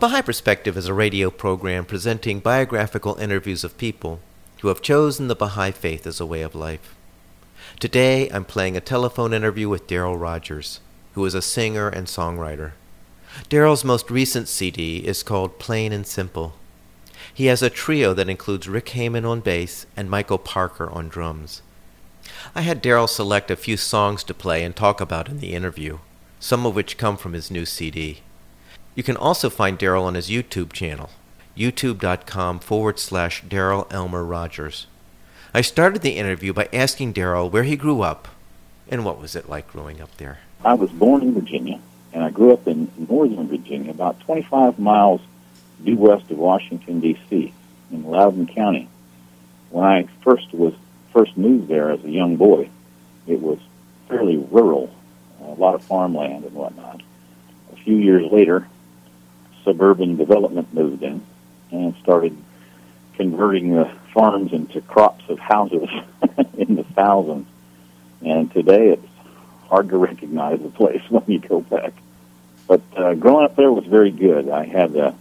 Baha'i Perspective is a radio program presenting biographical interviews of people who have chosen the Baha'i faith as a way of life. Today, I'm playing a telephone interview with Darrell Rodgers, who is a singer and songwriter. Darrell's most recent CD is called Plain and Simple. He has a trio that includes Rick Heyman on bass and Michael Parker on drums. I had Darrell select a few songs to play and talk about in the interview, some of which come from his new CD. You can also find Darrell on his YouTube channel, youtube.com forward slash Darrell Elmer Rodgers. I started the interview by asking Daryl where he grew up and what was it like growing up there. I was born in Virginia, and I grew up in northern Virginia, about 25 miles due west of Washington, D.C., in Loudoun County. When I first was first moved there as a young boy, it was fairly rural, a lot of farmland and whatnot. A few years later, suburban development moved in and started converting the farms into crops of houses in the thousands. And today it's hard to recognize the place when you go back. But uh, growing up there was very good. I had a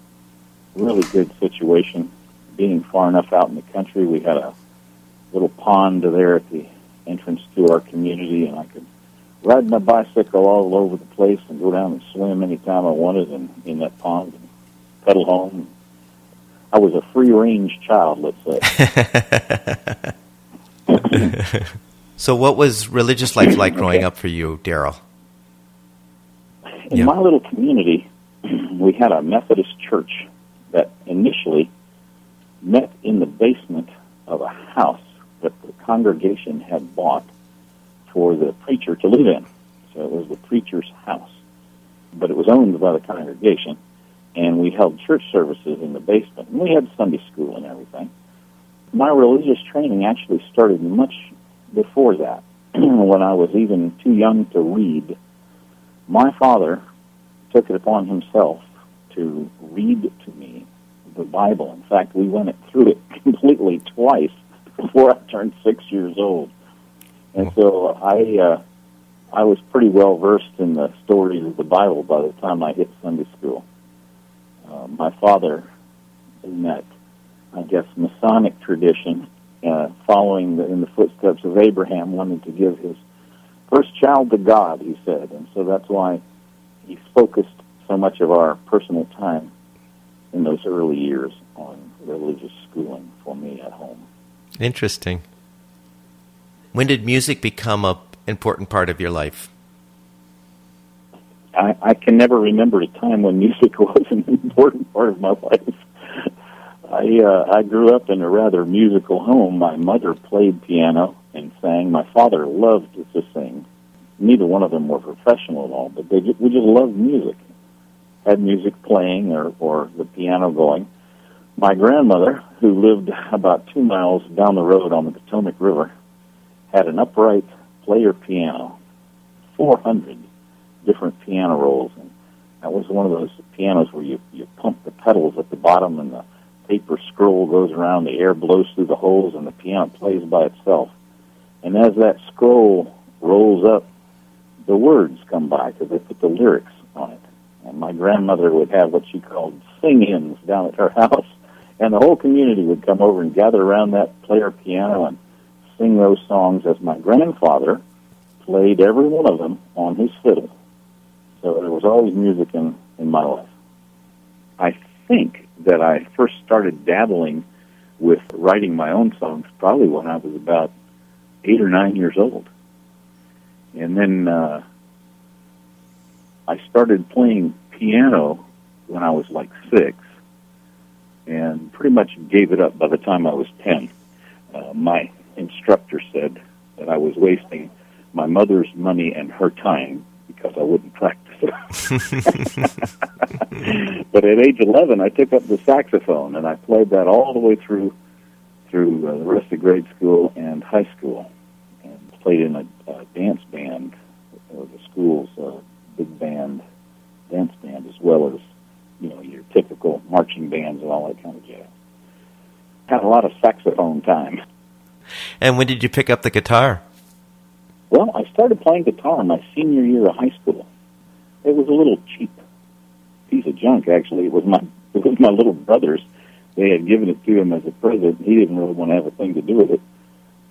really good situation. Being far enough out in the country, we had a little pond there at the entrance to our community, and I could ride my bicycle all over the place and go down and swim anytime I wanted in, in that pond and pedal home. I was a free range child, let's say. so, what was religious life like growing okay. up for you, Darrell? In yeah. my little community, we had a Methodist church that initially met in the basement of a house that the congregation had bought for the preacher to live in. So it was the preacher's house. But it was owned by the congregation, and we held church services in the basement. And we had Sunday school and everything. My religious training actually started much before that, when I was even too young to read. My father took it upon himself to read to me the Bible. In fact, we went through it completely twice before I turned six years old. And so I uh, I was pretty well versed in the stories of the Bible by the time I hit Sunday school. Uh, my father, in that I guess Masonic tradition, uh, following the, in the footsteps of Abraham, wanted to give his first child to God. He said, and so that's why he focused so much of our personal time in those early years on religious schooling for me at home. Interesting. When did music become an important part of your life? I, I can never remember a time when music was an important part of my life. I uh, I grew up in a rather musical home. My mother played piano and sang. My father loved to sing. Neither one of them were professional at all, but they just, we just loved music. Had music playing or or the piano going. My grandmother, who lived about two miles down the road on the Potomac River, had an upright player piano, 400 different piano rolls, and that was one of those pianos where you you pump the pedals at the bottom and the paper scroll goes around, the air blows through the holes, and the piano plays by itself. And as that scroll rolls up, the words come by because they put the lyrics on it. And my grandmother would have what she called sing-ins down at her house, and the whole community would come over and gather around that player piano and sing those songs as my grandfather played every one of them on his fiddle. So there was always music in, in my life. I think that I first started dabbling with writing my own songs probably when I was about eight or nine years old. And then uh, I started playing piano when I was like six and pretty much gave it up by the time I was 10. Uh, my instructor said that I was wasting my mother's money and her time because I wouldn't practice. but at age 11, I took up the saxophone and I played that all the way through through uh, the rest of grade school and high school, and played in a, a dance band, uh, the school's uh, big band dance band, as well as you know your typical marching bands and all that kind of jazz. Had a lot of saxophone time. And when did you pick up the guitar? Well, I started playing guitar my senior year of high school. It was a little cheap piece of junk, actually. It was my it was my little brother's. They had given it to him as a present. He didn't really want to have a thing to do with it,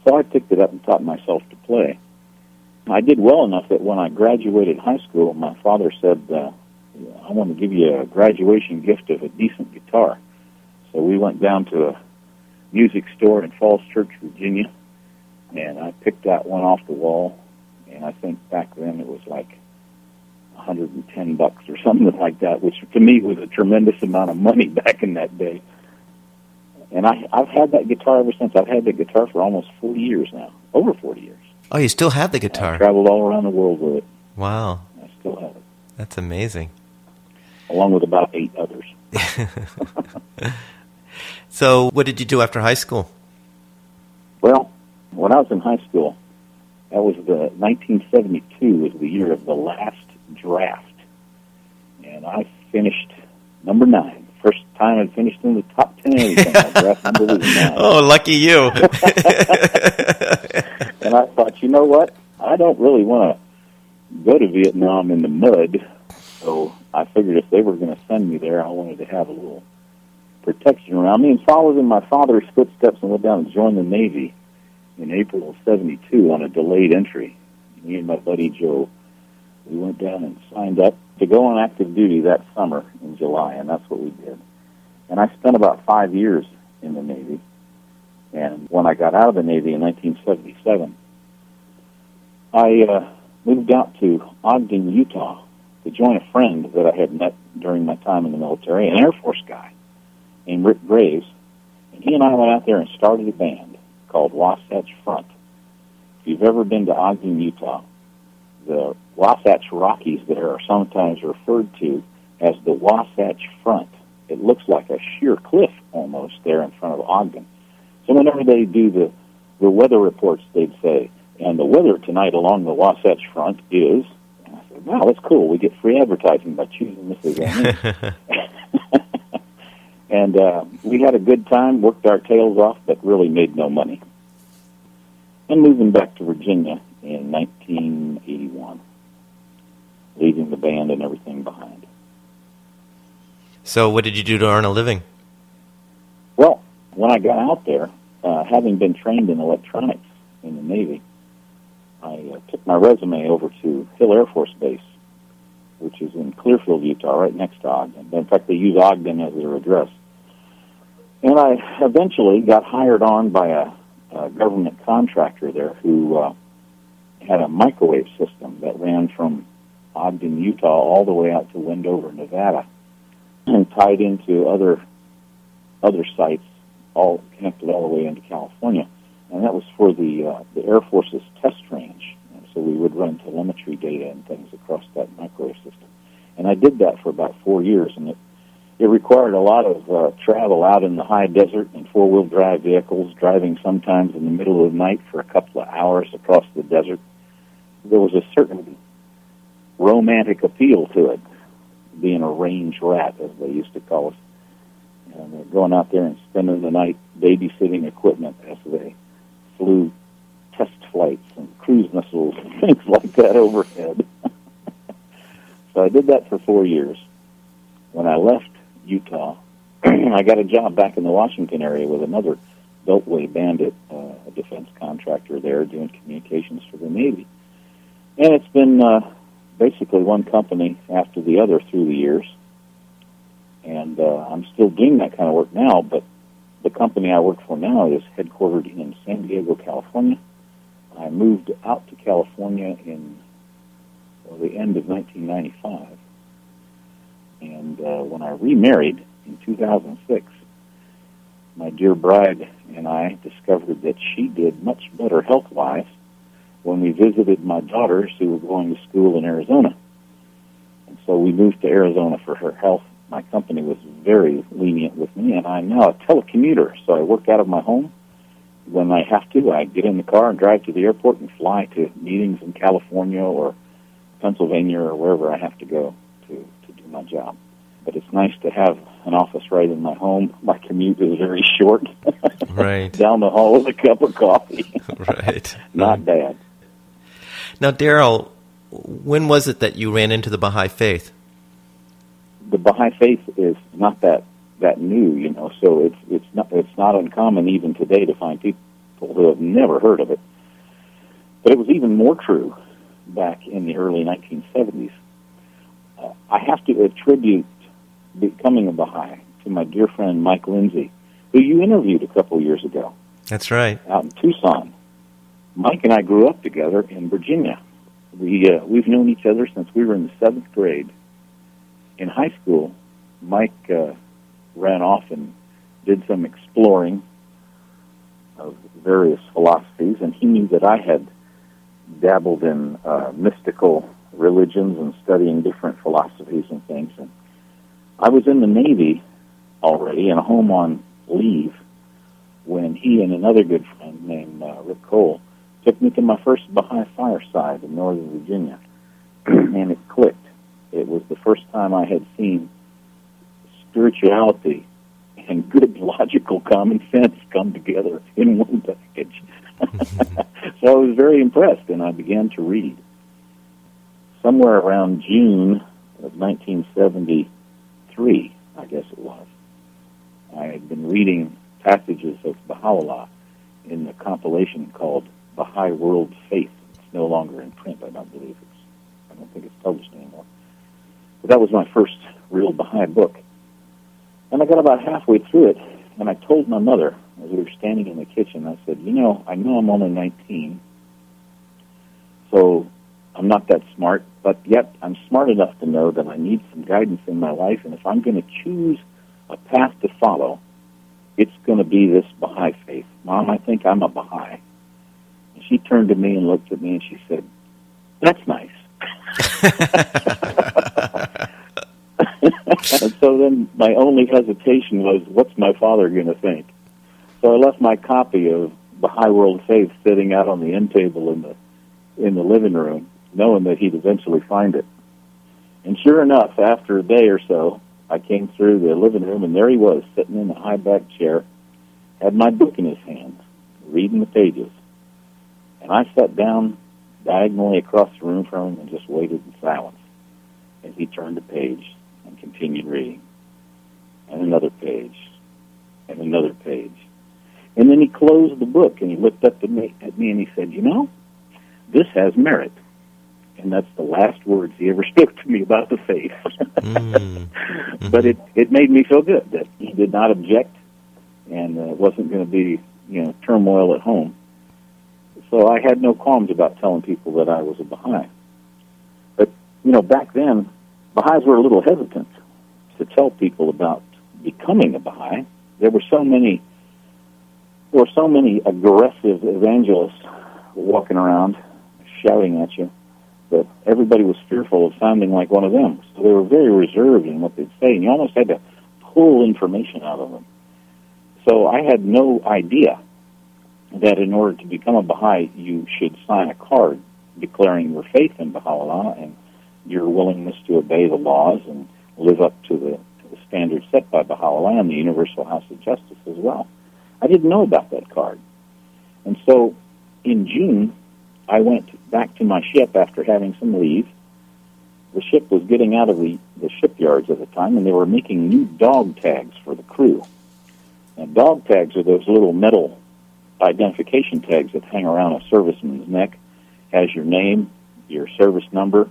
so I picked it up and taught myself to play. I did well enough that when I graduated high school, my father said, uh, "I want to give you a graduation gift of a decent guitar." So we went down to a music store in Falls Church, Virginia, and I picked that one off the wall. And I think back then it was like 110 bucks or something like that, which to me was a tremendous amount of money back in that day. And I, I've had that guitar ever since. I've had that guitar for almost 40 years now, over 40 years. Oh, you still have the guitar? I traveled all around the world with it. Wow. I still have it. That's amazing. Along with about eight others. so, what did you do after high school? Well, when I was in high school, that was the 1972 was the year of the last draft, and I finished number nine. First time I'd finished in the top ten draft number was nine. Oh, lucky you! and I thought, you know what? I don't really want to go to Vietnam in the mud, so I figured if they were going to send me there, I wanted to have a little protection around me, and followed in my father's footsteps and went down and joined the Navy in April of '72 on a delayed entry. Me and my buddy Joe, we went down and signed up to go on active duty that summer in July, and that's what we did. And I spent about five years in the Navy. And when I got out of the Navy in 1977, I uh, moved out to Ogden, Utah, to join a friend that I had met during my time in the military, an Air Force guy named Rick Graves. And he and I went out there and started a band called Wasatch Front. If you've ever been to Ogden, Utah, the Wasatch Rockies there are sometimes referred to as the Wasatch Front. It looks like a sheer cliff almost there in front of Ogden. So whenever they do the the weather reports, they'd say, and the weather tonight along the Wasatch Front is. And I said, wow, that's cool. We get free advertising by choosing this as our. and uh, we had a good time, worked our tails off, but really made no money. And moving back to Virginia in 1981, leaving the band and everything behind. So, what did you do to earn a living? Well, when I got out there, uh, having been trained in electronics in the Navy, I uh, took my resume over to Hill Air Force Base, which is in Clearfield, Utah, right next to Ogden. In fact, they use Ogden as their address. And I eventually got hired on by a, a government contractor there who uh, had a microwave system that ran from Ogden, Utah, all the way out to Wendover, Nevada, and tied into other other sites, all connected all the way into California. And that was for the uh, the Air Force's test range. So we would run telemetry data and things across that microwave system. And I did that for about four years, and it it required a lot of uh, travel out in the high desert in four wheel drive vehicles, driving sometimes in the middle of the night for a couple of hours across the desert. There was a certain romantic appeal to it, being a range rat, as they used to call us. And uh, going out there and spending the night babysitting equipment as they flew flights and cruise missiles and things like that overhead. so I did that for four years. When I left Utah, I got a job back in the Washington area with another Beltway Bandit, uh, a defense contractor there, doing communications for the Navy. And it's been uh, basically one company after the other through the years. And uh, I'm still doing that kind of work now, but the company I work for now is headquartered in San Diego, California. I moved out to California in well, the end of 1995 and uh, when I remarried in 2006, my dear bride and I discovered that she did much better health wise when we visited my daughters who were going to school in Arizona. And so we moved to Arizona for her health. My company was very lenient with me, and I'm now a telecommuter, so I work out of my home. When I have to, I get in the car and drive to the airport and fly to meetings in California or Pennsylvania or wherever I have to go to, to do my job. But it's nice to have an office right in my home. My commute is very short. right. Down the hall with a cup of coffee. right. Not bad. Now, Darrell, when was it that you ran into the Baha'i faith? The Baha'i faith is not that that new, you know. So it's it's not it's not uncommon even today to find people who have never heard of it. But it was even more true back in the early 1970s. Uh, I have to attribute becoming a Baha'i to my dear friend Mike Lindsay, who you interviewed a couple years ago. That's right. Out in Tucson. Mike and I grew up together in Virginia. We uh, we've known each other since we were in the seventh grade. In high school, Mike uh, ran off and did some exploring of various philosophies, and he knew that I had dabbled in uh, mystical religions and studying different philosophies and things. And I was in the Navy already and home on leave when he and another good friend named uh, Rick Cole took me to my first Baha'i fireside in Northern Virginia, and it clicked. It was the first time I had seen spirituality and good logical common sense come together in one package. Mm-hmm. so I was very impressed, and I began to read. Somewhere around June of 1973, I guess it was, I had been reading passages of Baha'u'llah in the compilation called Baha'i World Faith. It's no longer in print, I don't believe it's. I don't think it's published anymore. But that was my first real Baha'i book. And I got about halfway through it, and I told my mother, as we were standing in the kitchen, I said, You know, I know I'm only 19, so I'm not that smart, but yet I'm smart enough to know that I need some guidance in my life, and if I'm going to choose a path to follow, it's going to be this Baha'i faith. Mom, I think I'm a Baha'i. And she turned to me and looked at me and she said, That's nice. and so then my only hesitation was, what's my father going to think? So I left my copy of Baha'i World Faith sitting out on the end table in the in the living room, knowing that he'd eventually find it. And sure enough, after a day or so, I came through the living room, and there he was, sitting in a high back chair, had my book in his hand, reading the pages. And I sat down diagonally across the room from him and just waited in silence as he turned the page and continued reading. And another page, and another page. And then he closed the book and he looked up at me, at me and he said, You know, this has merit. And that's the last words he ever spoke to me about the faith. mm. mm-hmm. But it, it made me feel good that he did not object and uh, wasn't going to be, you know, turmoil at home. So I had no qualms about telling people that I was a Baha'i. But, you know, back then, Baha'is were a little hesitant to tell people about becoming a Baha'i. There were so many, there were so many aggressive evangelists walking around shouting at you that everybody was fearful of sounding like one of them. So they were very reserved in what they'd say, and you almost had to pull information out of them. So I had no idea that in order to become a Baha'i, you should sign a card declaring your faith in Baha'u'llah and your willingness to obey the laws and live up to the, standards set by Baha'u'llah and the Universal House of Justice as well. I didn't know about that card. And so in June, I went back to my ship after having some leave. The ship was getting out of the, the shipyards at the time, and they were making new dog tags for the crew. And dog tags are those little metal identification tags that hang around a serviceman's neck, has your name, your service number,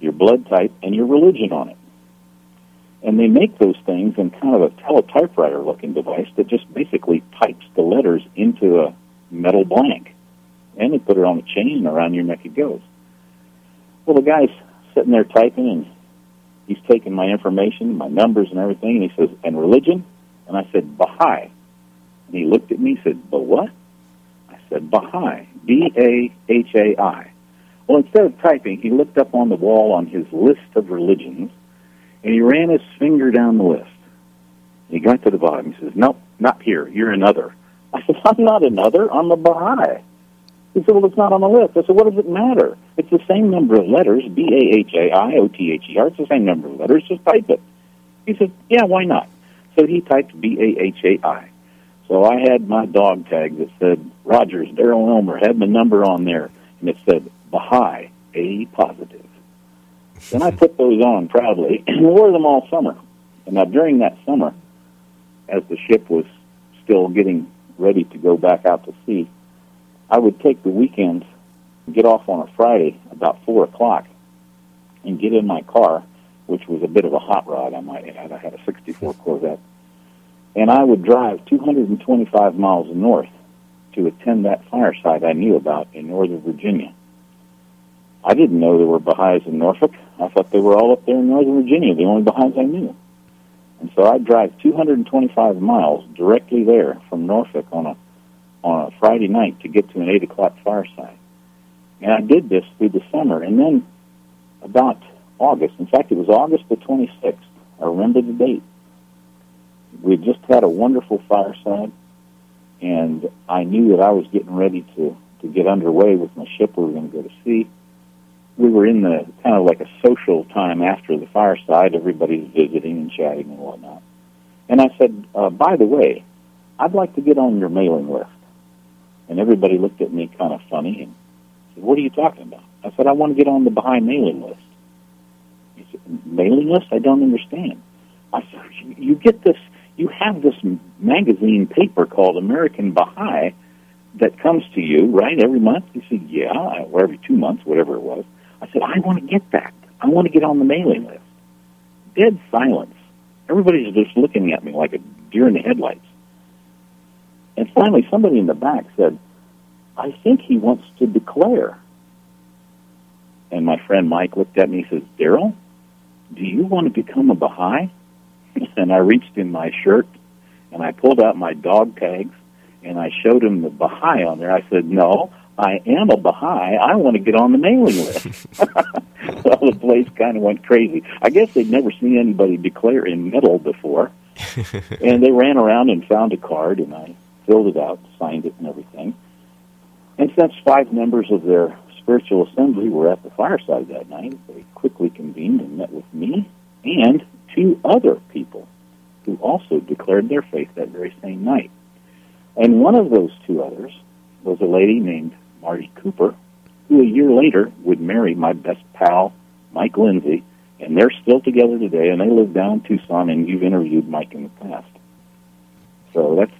your blood type, and your religion on it. And they make those things in kind of a teletypewriter looking device that just basically types the letters into a metal blank and they put it on a chain around your neck it goes. Well, the guy's sitting there typing, and he's taking my information, my numbers, and everything, and he says, "And religion?" And I said, "Baha'i." And he looked at me and said, "But what?" I said, "Baha'i, B A H A I." Well, instead of typing, he looked up on the wall on his list of religions, and he ran his finger down the list. He got to the bottom. He says, "Nope, not here. You're another." I said, "I'm not another. I'm a Baha'i." He said, "Well, it's not on the list." I said, "What does it matter? It's the same number of letters. B A H A I O T H E R. It's the same number of letters. Just type it." He said, "Yeah, why not?" So he typed B A H A I. So I had my dog tag that said Rodgers, Darrell Elmer, had the number on there, and it said Baha'i, A positive. Then I put those on proudly and wore them all summer. And now during that summer, as the ship was still getting ready to go back out to sea, I would take the weekends, get off on a Friday about four o'clock, and get in my car, which was a bit of a hot rod. I might add. I had a '64 Corvette, and I would drive 225 miles north to attend that fireside I knew about in Northern Virginia. I didn't know there were Baha'is in Norfolk. I thought they were all up there in Northern Virginia, the only Baha'is I knew. And so I'd drive 225 miles directly there from Norfolk on a on a Friday night to get to an 8 o'clock fireside. And I did this through the summer. And then about August, in fact, it was August the 26th. I remember the date. We had just had a wonderful fireside, and I knew that I was getting ready to, to get underway with my ship. We were going to go to sea we were in the kind of like a social time after the fireside. Everybody's visiting and chatting and whatnot. And I said, uh, by the way, I'd like to get on your mailing list. And everybody looked at me kind of funny and said, what are you talking about? I said, I want to get on the Baha'i mailing list. He said, mailing list? I don't understand. I said, you get this, you have this magazine paper called American Baha'i that comes to you, right, every month? He said, yeah, or every two months, whatever it was. I said, I want to get that. I want to get on the mailing list. Dead silence. Everybody's just looking at me like a deer in the headlights. And finally, somebody in the back said, I think he wants to declare. And my friend Mike looked at me and says, Darrell, do you want to become a Baha'i? and I reached in my shirt and I pulled out my dog tags and I showed him the Baha'i on there. I said, no, I am a Baha'i. I want to get on the mailing list. so the place kind of went crazy. I guess they'd never seen anybody declare in metal before. and they ran around and found a card, and I filled it out, signed it, and everything. And since five members of their spiritual assembly were at the fireside that night, they quickly convened and met with me and two other people who also declared their faith that very same night. And one of those two others was a lady named Marty Cooper, who a year later would marry my best pal, Mike Lindsay, and they're still together today, and they live down in Tucson, and you've interviewed Mike in the past. So that's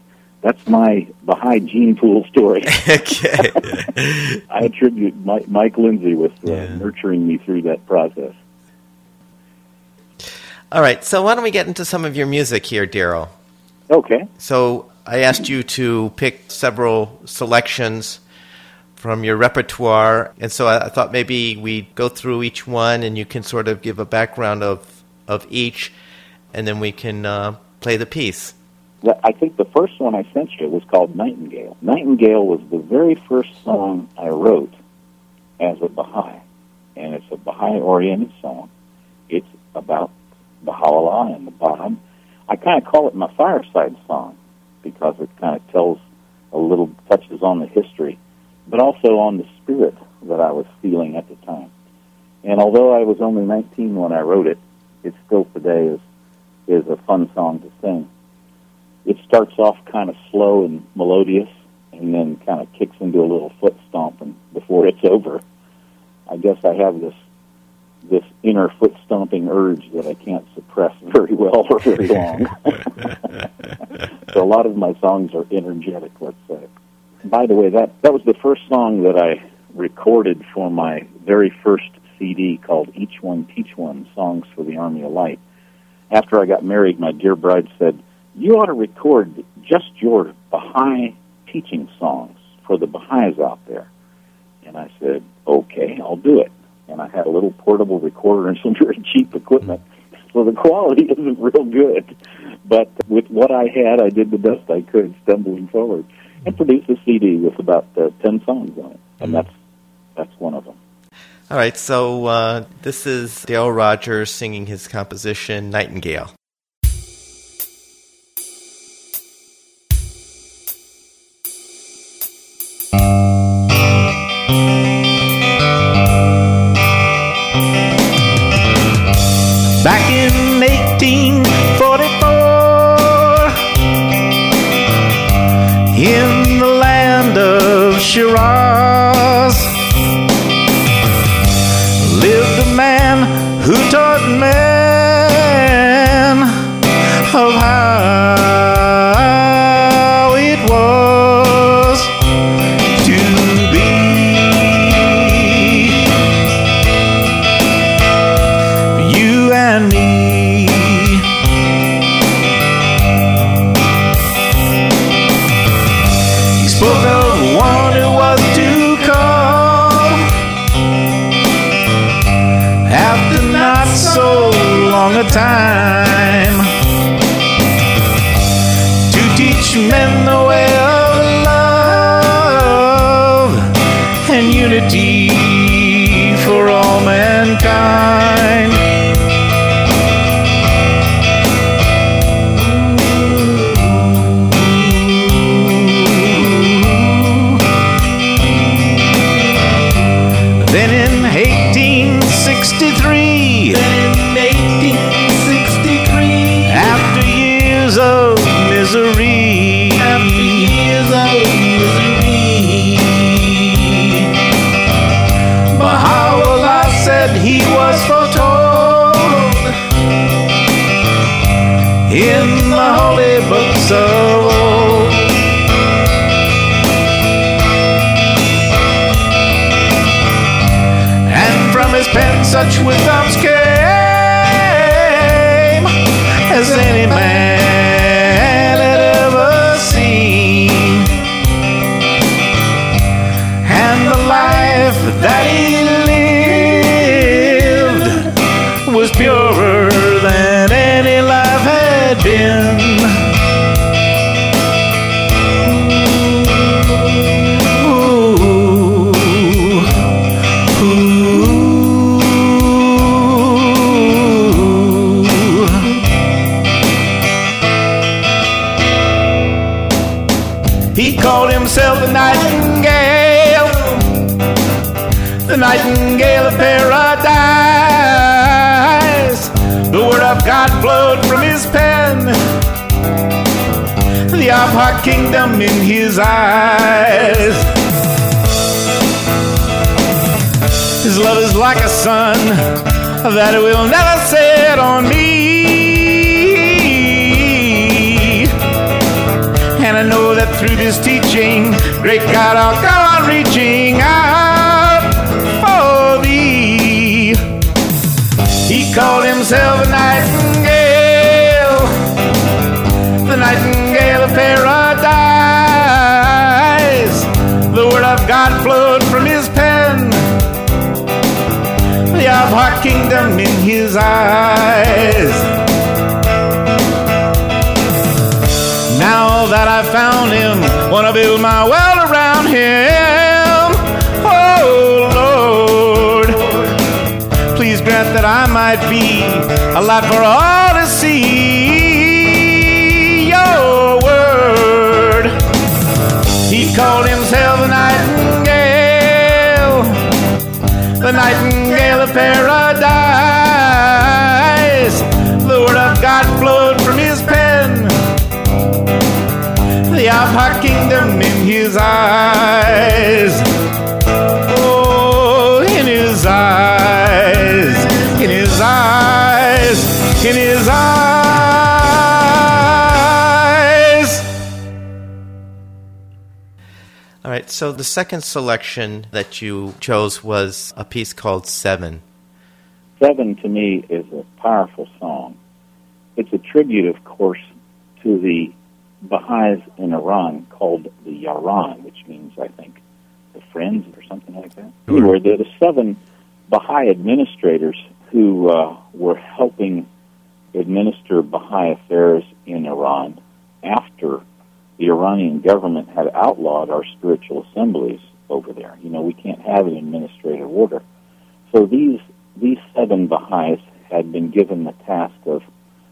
that's my Baha'i gene pool story. okay. I attribute Mike, Mike Lindsay with uh, yeah. nurturing me through that process. All right, so why don't we get into some of your music here, Darrell? Okay. So I asked you to pick several selections from your repertoire. And so I, thought maybe we'd go through each one and you can sort of give a background of, of each, and then we can uh, play the piece. I think the first one I sent you was called Nightingale. Nightingale was the very first song I wrote as a Baha'i, and it's a Baha'i-oriented song. It's about Baha'u'llah and the Bab. I kind of call it my fireside song because it kind of tells a little touches on the history but also on the spirit that I was feeling at the time. And although I was only 19 when I wrote it, it still today is is a fun song to sing. It starts off kind of slow and melodious, and then kind of kicks into a little foot stomping before it's over. I guess I have this this inner foot stomping urge that I can't suppress very well for very long. so a lot of my songs are energetic, let's say by the way, that that was the first song that I recorded for my very first CD called Each One Teach One: Songs for the Army of Light. After I got married, my dear bride said, "You ought to record just your Baha'i teaching songs for the Baha'is out there." And I said, "Okay, I'll do it." And I had a little portable recorder and some very cheap equipment, so the quality isn't real good. But with what I had, I did the best I could, stumbling forward and produced a CD with about uh, ten songs on it, and mm-hmm. that's that's one of them. All right, so uh, this is Dale Rodgers singing his composition Nightingale. Who taught man of how that he kingdom in his eyes. His love is like a sun that will never set on me. And I know that through this teaching, great God, I'll go on reaching out for thee. He called himself a nightingale, the nightingale of paradise. Kingdom in his eyes. Now that I've found him, wanna build my world around him. Oh Lord, please grant that I might be a light for all to see. Your word. He called himself a nightingale the nightingale of paradise. Kingdom in his eyes. Oh, in his eyes, in his eyes, in his eyes. All right, so the second selection that you chose was a piece called Seven. Seven to me is a powerful song. It's a tribute, of course, to the Baha'is in Iran called the Yaran, which means, I think, the Friends or something like that. Anyway, they're the seven Baha'i administrators who uh, were helping administer Baha'i affairs in Iran after the Iranian government had outlawed our spiritual assemblies over there. You know, we can't have an administrative order. So these these seven Baha'is had been given the task of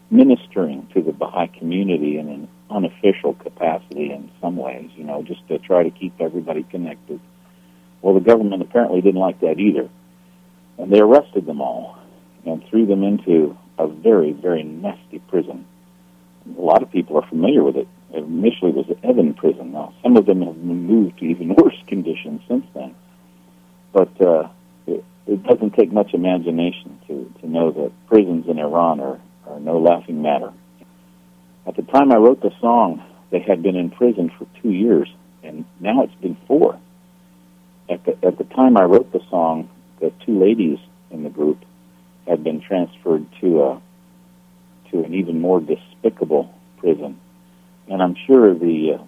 ministering to the Baha'i community in an unofficial capacity in some ways, you know, just to try to keep everybody connected. Well, the government apparently didn't like that either. And they arrested them all and threw them into a very, very nasty prison. A lot of people are familiar with it. It initially was the Evin prison. Now, some of them have been moved to even worse conditions since then. But uh, it, it doesn't take much imagination to, to know that prisons in Iran are, are no laughing matter. At the time I wrote the song, they had been in prison for two years, and now it's been four. At the, at the time I wrote the song, the two ladies in the group had been transferred to a to an even more despicable prison, and I'm sure the uh,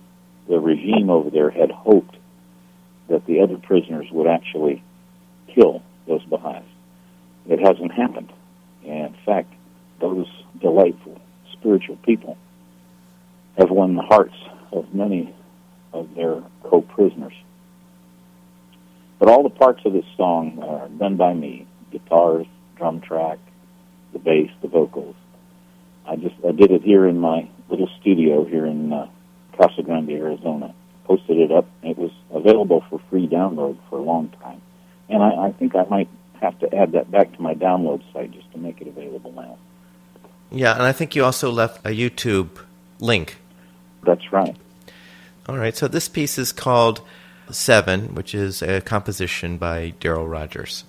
the regime over there had hoped that the other prisoners would actually kill those Baha'is. It hasn't happened. And in fact, those delightful spiritual people have won the hearts of many of their co-prisoners. But all the parts of this song are done by me: guitars, drum track, the bass, the vocals. I just I did it here in my little studio here in uh, Casa Grande, Arizona. Posted it up. It was available for free download for a long time, and I, I think I might have to add that back to my download site just to make it available now. Yeah, and I think you also left a YouTube link. That's right. All right, so this piece is called Seven, which is a composition by Darrell Rodgers.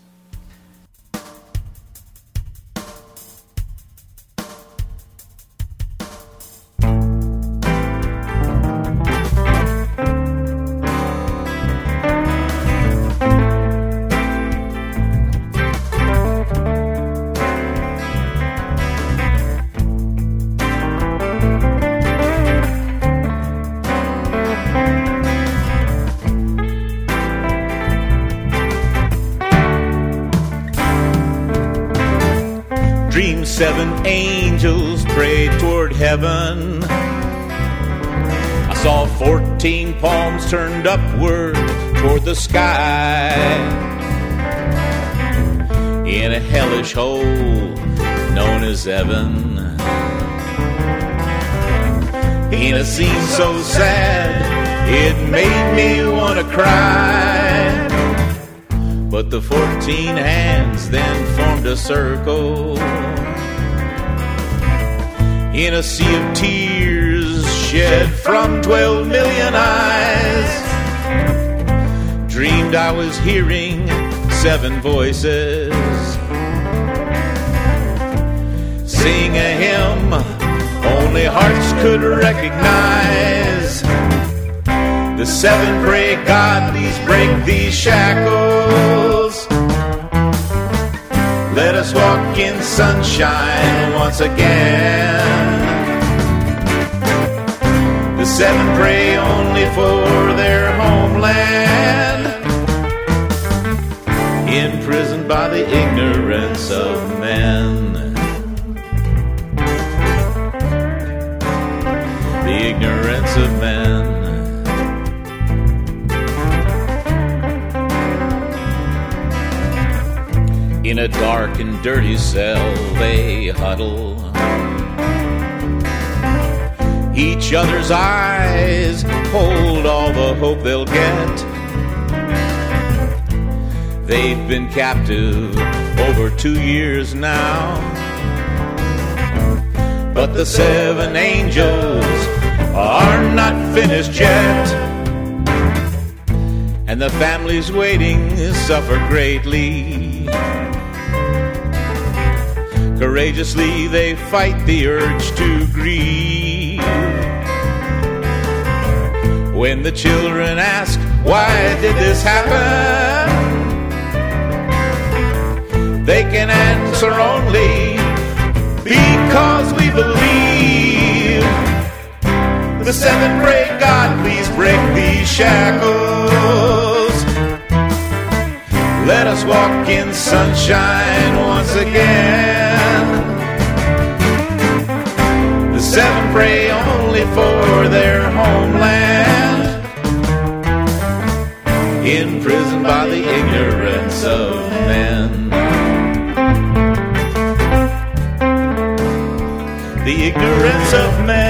Seven angels prayed toward heaven. I saw fourteen palms turned upward toward the sky. In a hellish hole known as Evin. In a scene so sad, it made me want to cry. But the fourteen hands then formed a circle in a sea of tears shed from twelve million eyes. Dreamed I was hearing seven voices sing a hymn only hearts could recognize. The seven pray, God, please break these shackles. Let us walk in sunshine once again. The seven pray only for their homeland, imprisoned by the ignorance of In a dark and dirty cell they huddle. Each other's eyes hold all the hope they'll get. They've been captive over two years now. But the seven angels are not finished yet. And the families waiting suffer greatly. Courageously they fight the urge to grieve. When the children ask, Why did this happen? They can answer only, Because we believe. The seven pray, God, please break these shackles. Let us walk in sunshine once again. Seven pray only for their homeland. Imprisoned by the ignorance of men. The ignorance of men.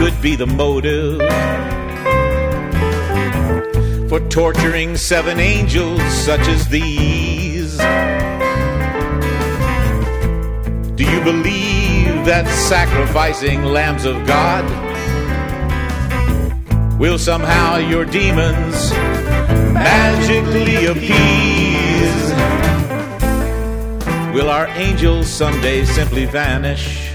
Could be the motive for torturing seven angels such as these. Do you believe that sacrificing lambs of God will somehow your demons magically appease? Will our angels someday simply vanish?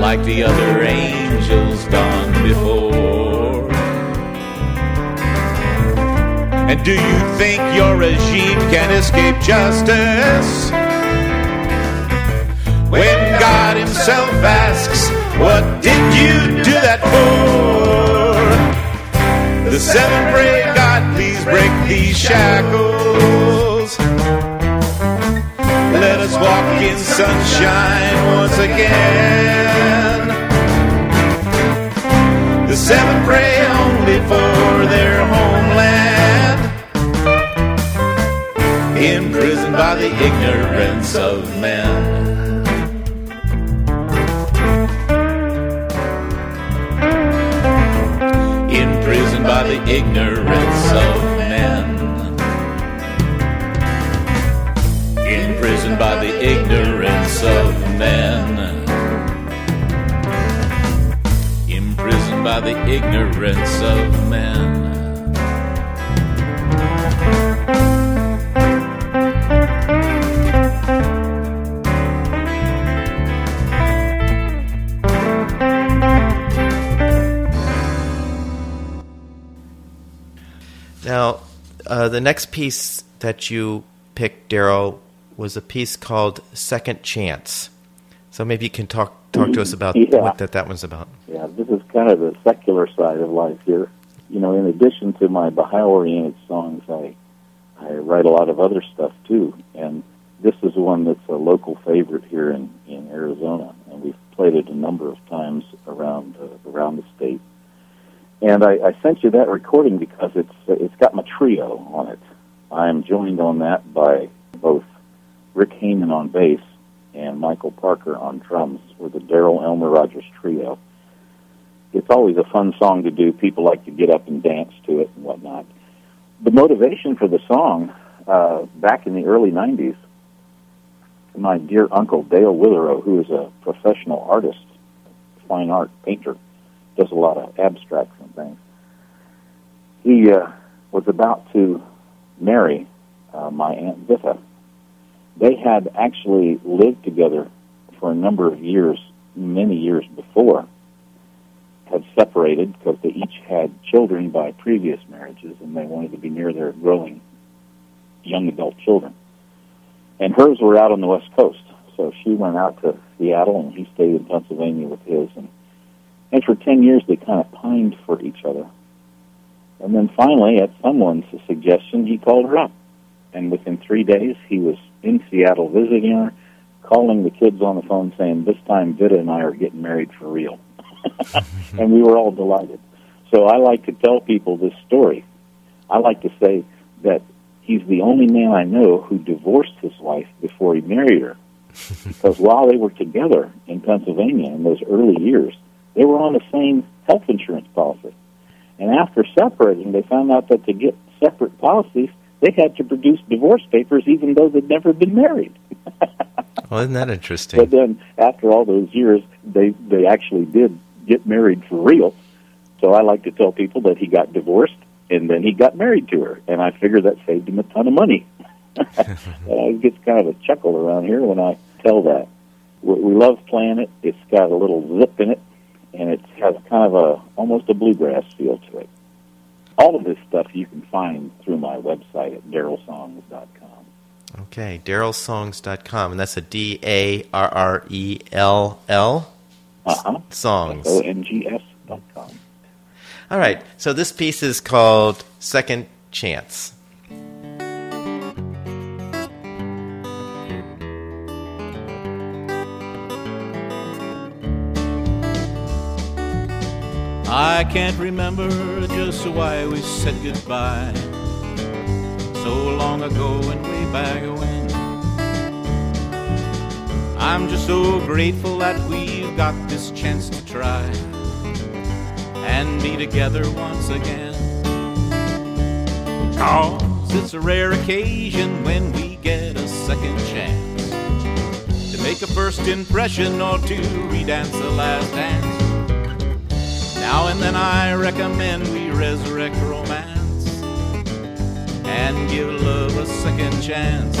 Like the other angels gone before. And do you think your regime can escape justice? When God Himself asks, What did you do that for? The seven pray, God, please break these shackles. In sunshine once again. The seven pray only for their homeland, imprisoned by the ignorance of men. Imprisoned by the ignorance of by the ignorance of men. Imprisoned by the ignorance of men. Now, uh, the next piece that you picked, Darrell, was a piece called Second Chance. So maybe you can talk talk to us about Yeah. what that, that one's about. Yeah, this is kind of the secular side of life here. You know, in addition to my Baha'i-oriented songs, I I write a lot of other stuff too, and this is one that's a local favorite here in in Arizona, and we've played it a number of times around uh, around the state. And I, I sent you that recording because it's it's got my trio on it. I'm joined on that by both Rick Heyman on bass and Michael Parker on drums were the Darrell Elmer Rodgers trio. It's always a fun song to do. People like to get up and dance to it and whatnot. The motivation for the song, uh, back in the early 90s, my dear uncle Dale Witherow, who is a professional artist, fine art painter, does a lot of abstracts and things. He uh, was about to marry uh, my aunt Vita. They had actually lived together for a number of years, many years before, had separated because they each had children by previous marriages and they wanted to be near their growing young adult children. And hers were out on the West Coast. So she went out to Seattle and he stayed in Pennsylvania with his. And, and for 10 years they kind of pined for each other. And then finally, at someone's suggestion, he called her up. And within three days, he was in Seattle visiting her, calling the kids on the phone saying, This time Vita and I are getting married for real. and we were all delighted. So I like to tell people this story. I like to say that he's the only man I know who divorced his wife before he married her. because while they were together in Pennsylvania in those early years, they were on the same health insurance policy. And after separating, they found out that to get separate policies, they had to produce divorce papers even though they'd never been married. Well, isn't that interesting? But then after all those years, they they actually did get married for real. So I like to tell people that he got divorced and then he got married to her, and I figure that saved him a ton of money. it gets kind of a chuckle around here when I tell that. We, we love playing it. It's got a little zip in it, and it has kind of a almost a bluegrass feel to it. All of this stuff you can find through my website at darrellsongs.com. Okay, darrellsongs.com, and that's a D A R R E L L Uh-huh. songs. O-N-G-S dot com. All right, so this piece is called Second chance. I can't remember just why we said goodbye so long ago and way back when. I'm just so grateful that we've got this chance to try and be together once again. Cause it's a rare occasion when we get a second chance to make a first impression or to redance the last dance. Now and then I recommend we resurrect romance and give love a second chance.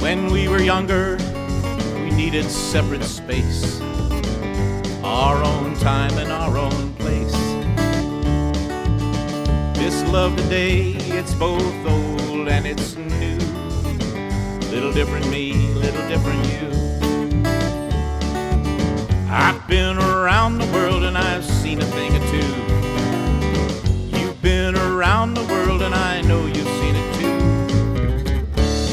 When we were younger, we needed separate space, our own time and our own love today, it's both old and it's new. Little different me, little different you. I've been around the world and I've seen a thing or two. You've been around the world and I know you've seen it too.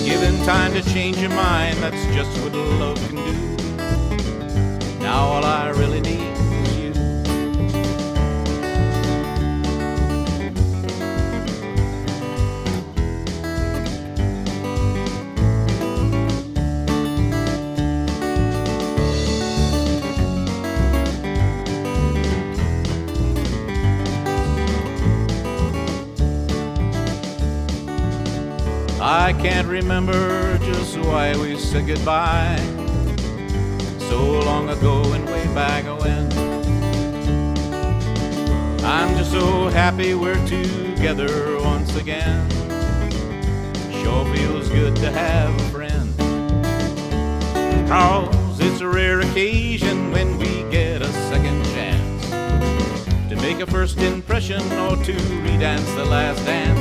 Given time to change your mind, that's just what love can do. Now all I really need I can't remember just why we said goodbye so long ago and way back when. I'm just so happy we're together once again. Sure feels good to have a friend. Cause it's a rare occasion when we get a second chance to make a first impression or to redance the last dance.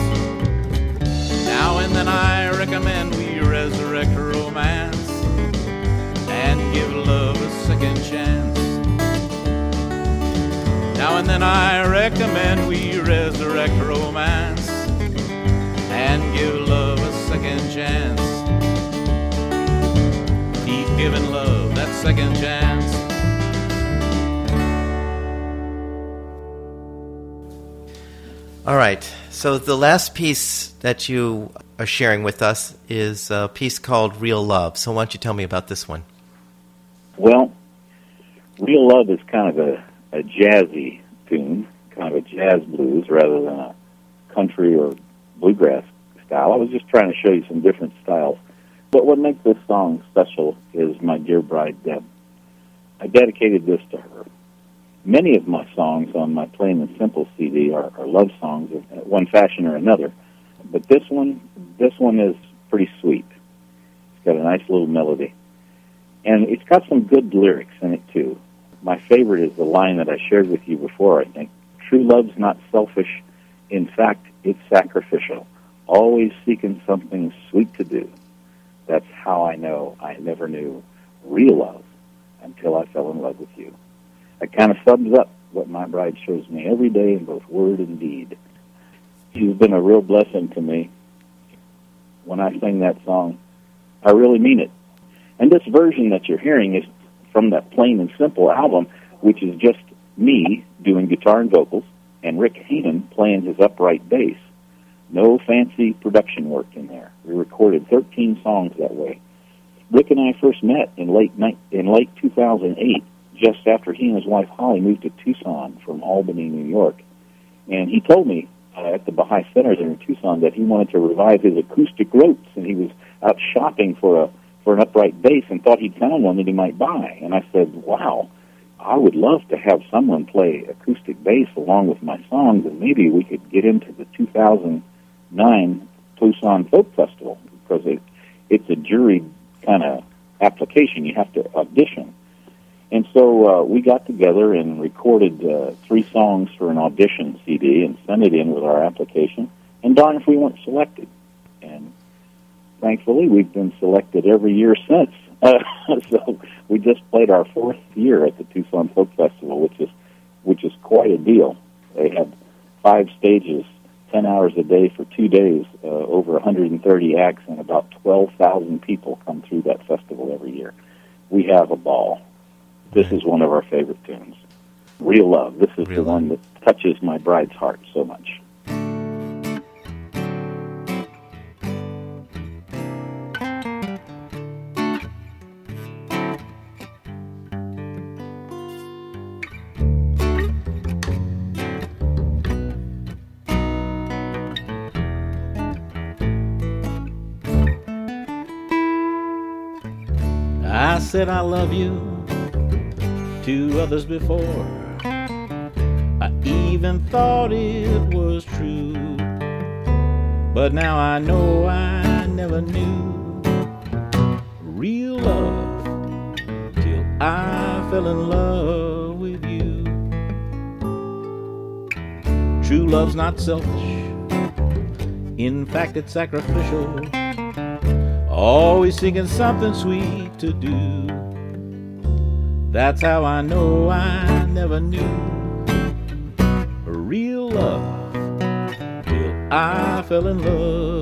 Resurrect romance and give love a second chance. Now and then I recommend we resurrect romance and give love a second chance. Keep giving love that second chance. All right. So the last piece that you are sharing with us is a piece called Real Love. So why don't you tell me about this one? Well, Real Love is kind of a, a jazzy tune, kind of a jazz blues rather than a country or bluegrass style. I was just trying to show you some different styles. But what makes this song special is my dear bride, Deb. I dedicated this to her. Many of my songs on my Plain and Simple CD are, are love songs of one fashion or another. But this one, this one is pretty sweet. It's got a nice little melody. And it's got some good lyrics in it, too. My favorite is the line that I shared with you before, I think. True love's not selfish. In fact, it's sacrificial. Always seeking something sweet to do. That's how I know I never knew real love until I fell in love with you. That kind of sums up what my bride shows me every day in both word and deed. You've been a real blessing to me. When I sing that song, I really mean it. And this version that you're hearing is from that Plain and Simple album, which is just me doing guitar and vocals, and Rick Heyman playing his upright bass. No fancy production work in there. We recorded 13 songs that way. Rick and I first met in late ni- in late 2008, just after he and his wife Holly moved to Tucson from Albany, New York. And he told me uh, at the Baha'i Center there in Tucson that he wanted to revive his acoustic ropes, and he was out shopping for a for an upright bass and thought he'd found one that he might buy. And I said, "Wow, I would love to have someone play acoustic bass along with my songs, and maybe we could get into the 2009 Tucson Folk Festival because it it's a jury kind of application. You have to audition." And so uh, we got together and recorded uh, three songs for an audition CD and sent it in with our application. And darn if we weren't selected. And thankfully, we've been selected every year since. Uh, so we just played our fourth year at the Tucson Folk Festival, which is which is quite a deal. They had five stages, ten hours a day for two days, uh, over 130 acts, and about 12,000 people come through that festival every year. We have a ball. This is one of our favorite tunes. Real Love. This is Real the one that touches my bride's heart so much. I said I love you to others before. I even thought it was true. But now I know I never knew real love till I fell in love with you. True love's not selfish, in fact, it's sacrificial always thinking something sweet to do. That's how I know I never knew real love till I fell in love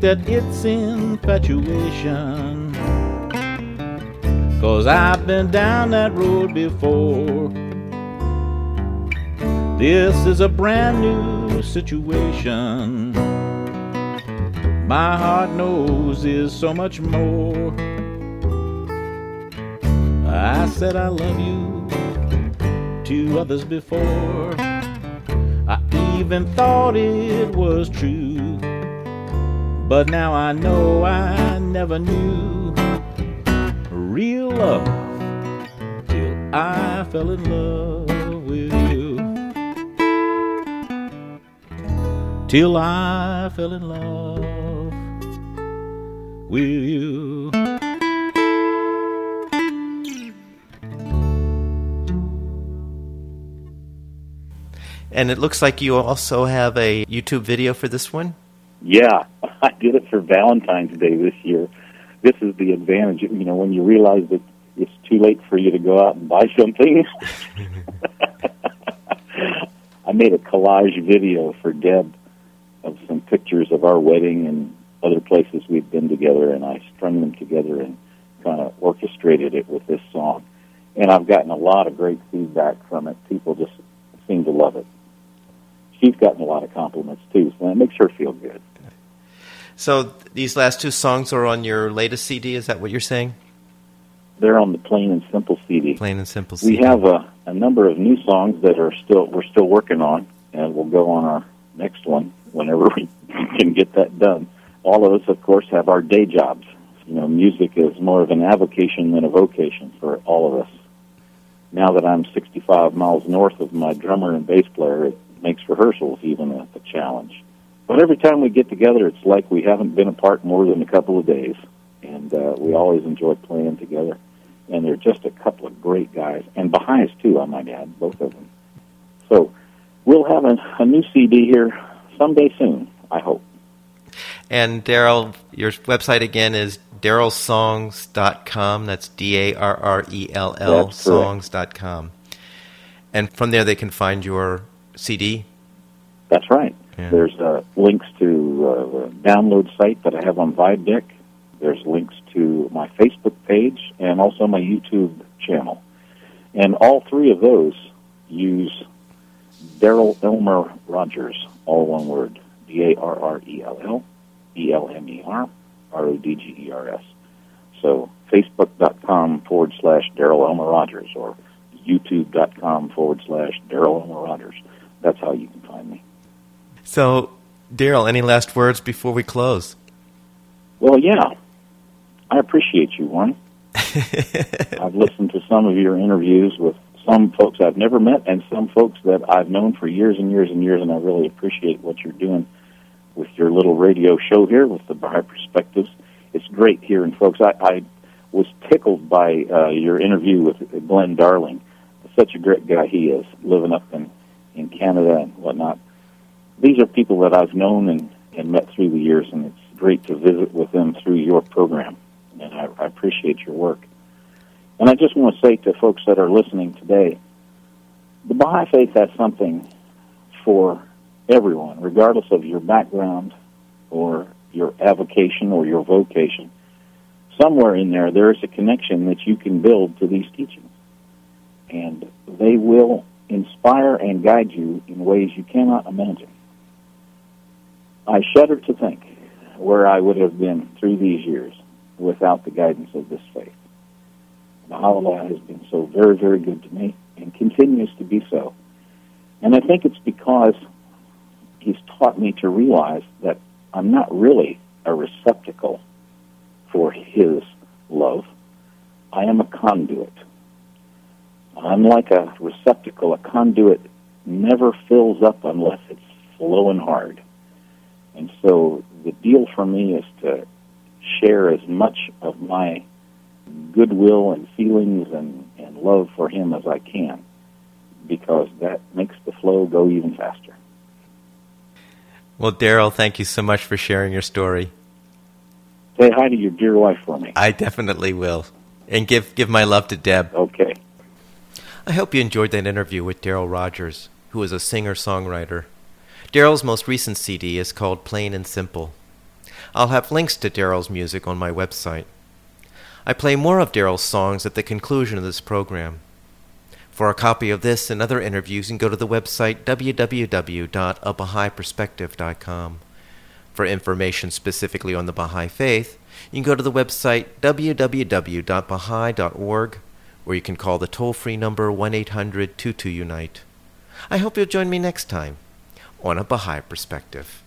that it's infatuation. Cause I've been down that road before. This is a brand new situation. My heart knows is so much more. I said I love you to others before. I even thought it was true. But now I know I never knew real love till I fell in love with you. Till I fell in love with you. And it looks like you also have a YouTube video for this one. Yeah, I did it for Valentine's Day this year. This is the advantage, you know, when you realize that it's too late for you to go out and buy something. I made a collage video for Deb of some pictures of our wedding and other places we've been together, and I strung them together and kind of orchestrated it with this song. And I've gotten a lot of great feedback from it. People just seem to love it. She's gotten a lot of compliments too, so that makes her feel good. So these last two songs are on your latest CD. Is that what you're saying? They're on the Plain and Simple CD. Plain and simple. CD. We have a, a number of new songs that are still we're still working on, and we'll go on our next one whenever we can get that done. All of us, of course, have our day jobs. You know, music is more of an avocation than a vocation for all of us. Now that I'm 65 miles north of my drummer and bass player, it makes rehearsals even a, a challenge. But every time we get together, it's like we haven't been apart more than a couple of days, and uh, we always enjoy playing together. And they're just a couple of great guys, and Baha'is too, I might add, both of them. So we'll have a, a new CD here someday soon, I hope. And Darrell, your website again is darrellsongs.com. That's D A R R E L L songs.com. And from there they can find your CD. That's right. There's uh, links to uh, download site that I have on VibeDeck. There's links to my Facebook page and also my YouTube channel. And all three of those use Darrell Elmer Rodgers, all one word. D A R R E L L E L M E R R O D G E R S. So Facebook.com forward slash Darrell Elmer Rodgers or YouTube.com forward slash Darrell Elmer Rodgers. That's how you can find me. So, Darrell, any last words before we close? Well, yeah. I appreciate you, one. I've listened to some of your interviews with some folks I've never met and some folks that I've known for years and years and years, and I really appreciate what you're doing with your little radio show here with the Baha'i Perspectives. It's great hearing folks. I, I was tickled by uh, your interview with Glenn Darling. Such a great guy he is, living up in, in Canada and whatnot. These are people that I've known and, and met through the years, and it's great to visit with them through your program. And I, I appreciate your work. And I just want to say to folks that are listening today, the Baha'i Faith has something for everyone, regardless of your background or your avocation or your vocation. Somewhere in there, there is a connection that you can build to these teachings. And they will inspire and guide you in ways you cannot imagine. I shudder to think where I would have been through these years without the guidance of this faith. Baha'u'llah has been so very, very good to me and continues to be so. And I think it's because he's taught me to realize that I'm not really a receptacle for his love. I am a conduit. I'm like a receptacle. A conduit never fills up unless it's flowing hard. And so the deal for me is to share as much of my goodwill and feelings and, and love for him as I can because that makes the flow go even faster. Well, Darrell, thank you so much for sharing your story. Say hi to your dear wife for me. I definitely will. And give, give my love to Deb. Okay. I hope you enjoyed that interview with Darrell Rodgers, who is a singer songwriter. Darrell's most recent CD is called Plain and Simple. I'll have links to Darrell's music on my website. I play more of Darrell's songs at the conclusion of this program. For a copy of this and other interviews, you can go to the website www.abahaiperspective.com. For information specifically on the Baha'i Faith, you can go to the website www.baha'i.org, where you can call the toll free number 1 800 22 Unite. I hope you'll join me next time on a Baha'i Perspective.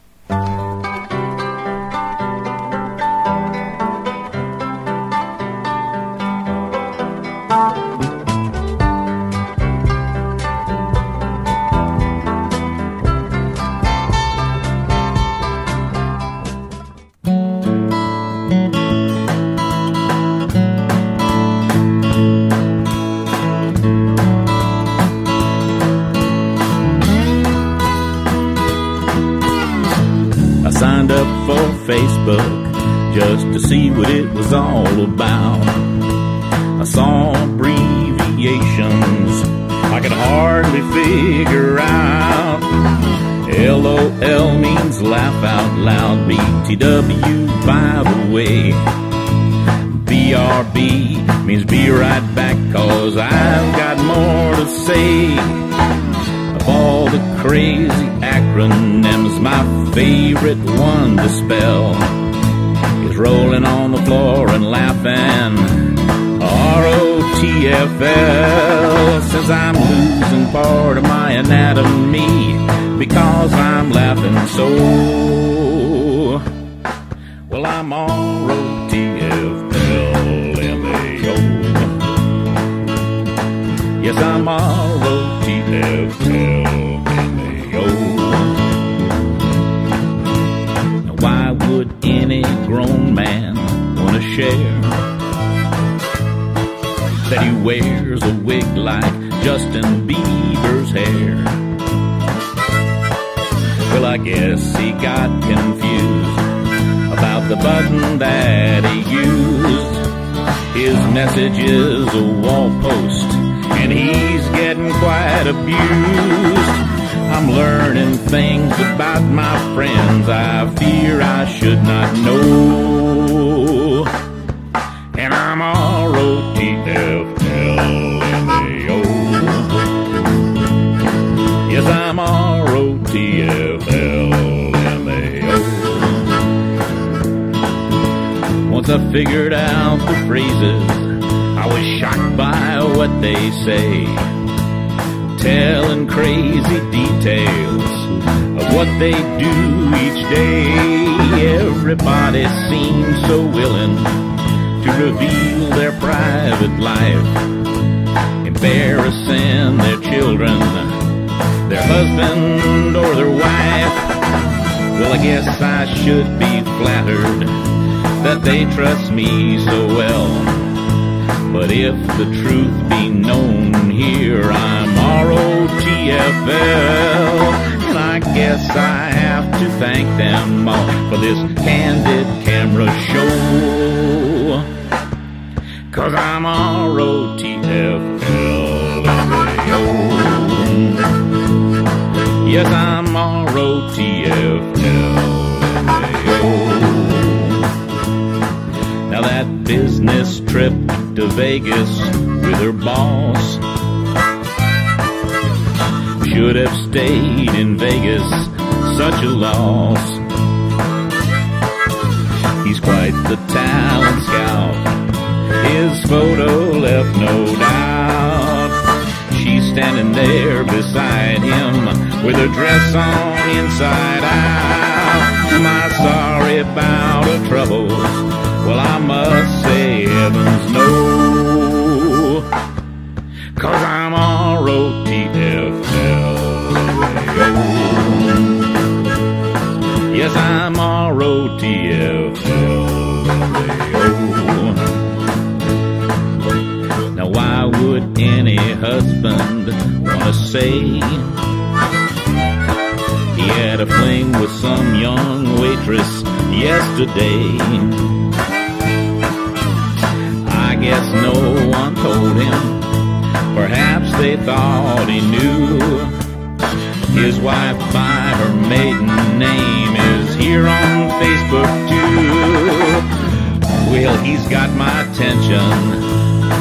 See what it was all about. I saw abbreviations I could hardly figure out. LOL means laugh out loud, BTW by the way. BRB means be right back, cause I've got more to say. Of all the crazy acronyms, my favorite one to spell rolling on the floor and laughing. R-O-T-F-L Since I'm losing part of my anatomy because I'm laughing so. Well, I'm R-O-T-F-L-M-A-O. Yes, I'm R-O-T-F-L-M-A-O. Wears a wig like Justin Bieber's hair? Well, I guess he got confused about the button that he used. His message is a wall post, and he's getting quite abused. I'm learning things about my friends I fear I should not know. Figured out the phrases, I was shocked by what they say. Telling crazy details of what they do each day. Everybody seems so willing to reveal their private life in embarrassing their children, their husband or their wife. Well, I guess I should be flattered that they trust me so well. But if the truth be known here, I'm R-O-T-F-L. And I guess I have to thank them all for this candid camera show. Cause I'm R-O-T-F-L-M-A-O. Yes, I'm R-O-T-F-L-M-A-O. To Vegas with her boss should have stayed in Vegas, such a loss. He's quite the talent scout. His photo left no doubt. She's standing there beside him with her dress on inside out. I sorry about her troubles? Well, I must say heavens no. Cause I'm R-O-T-F-L-A-O. Yes, I'm R-O-T-F-L-A-O. Now why would any husband wanna say he had a fling with some young waitress yesterday? Guess no one told him. Perhaps they thought he knew. His wife by her maiden name is here on Facebook too. Well, he's got my attention,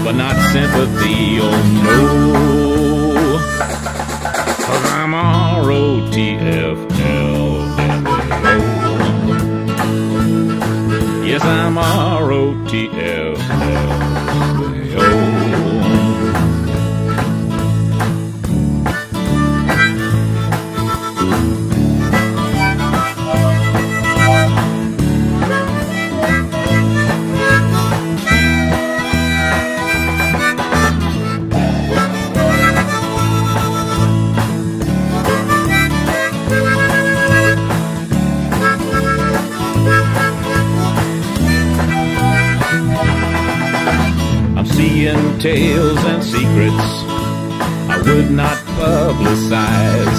but not sympathy, oh no. Cause I'm R-O-T-F-L-M-A-O. Yes, I'm R-O-T-F-L-M-A-O. Tales and secrets I would not publicize.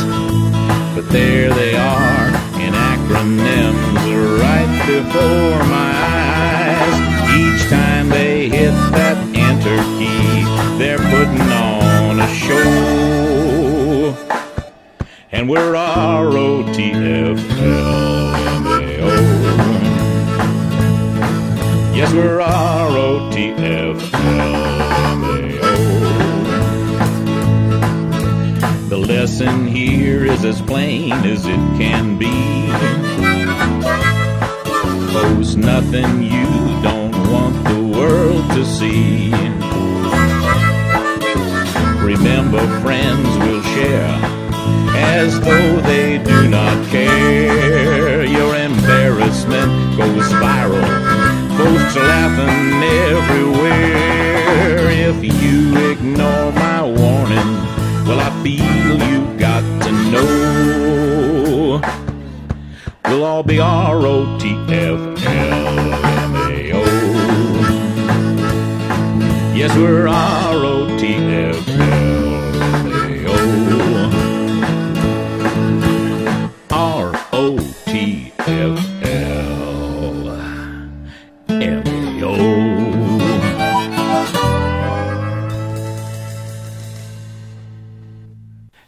But there they are in acronyms right before my eyes. Each time they hit that enter key, they're putting on a show. And we're R-O-T-F-L-M-A-O. Yes, we're R-O-T-F-L-M-A-O. The lesson here is as plain as it can be. Post nothing you don't want the world to see. Remember, friends will share as though they do not care. Your embarrassment goes viral. Folks laughing everywhere. If you ignore my warning, well, I feel you got to know. We'll all be R-O-T-F-L-M-A-O. Yes, we're R-O-T-F-L-M-A-O.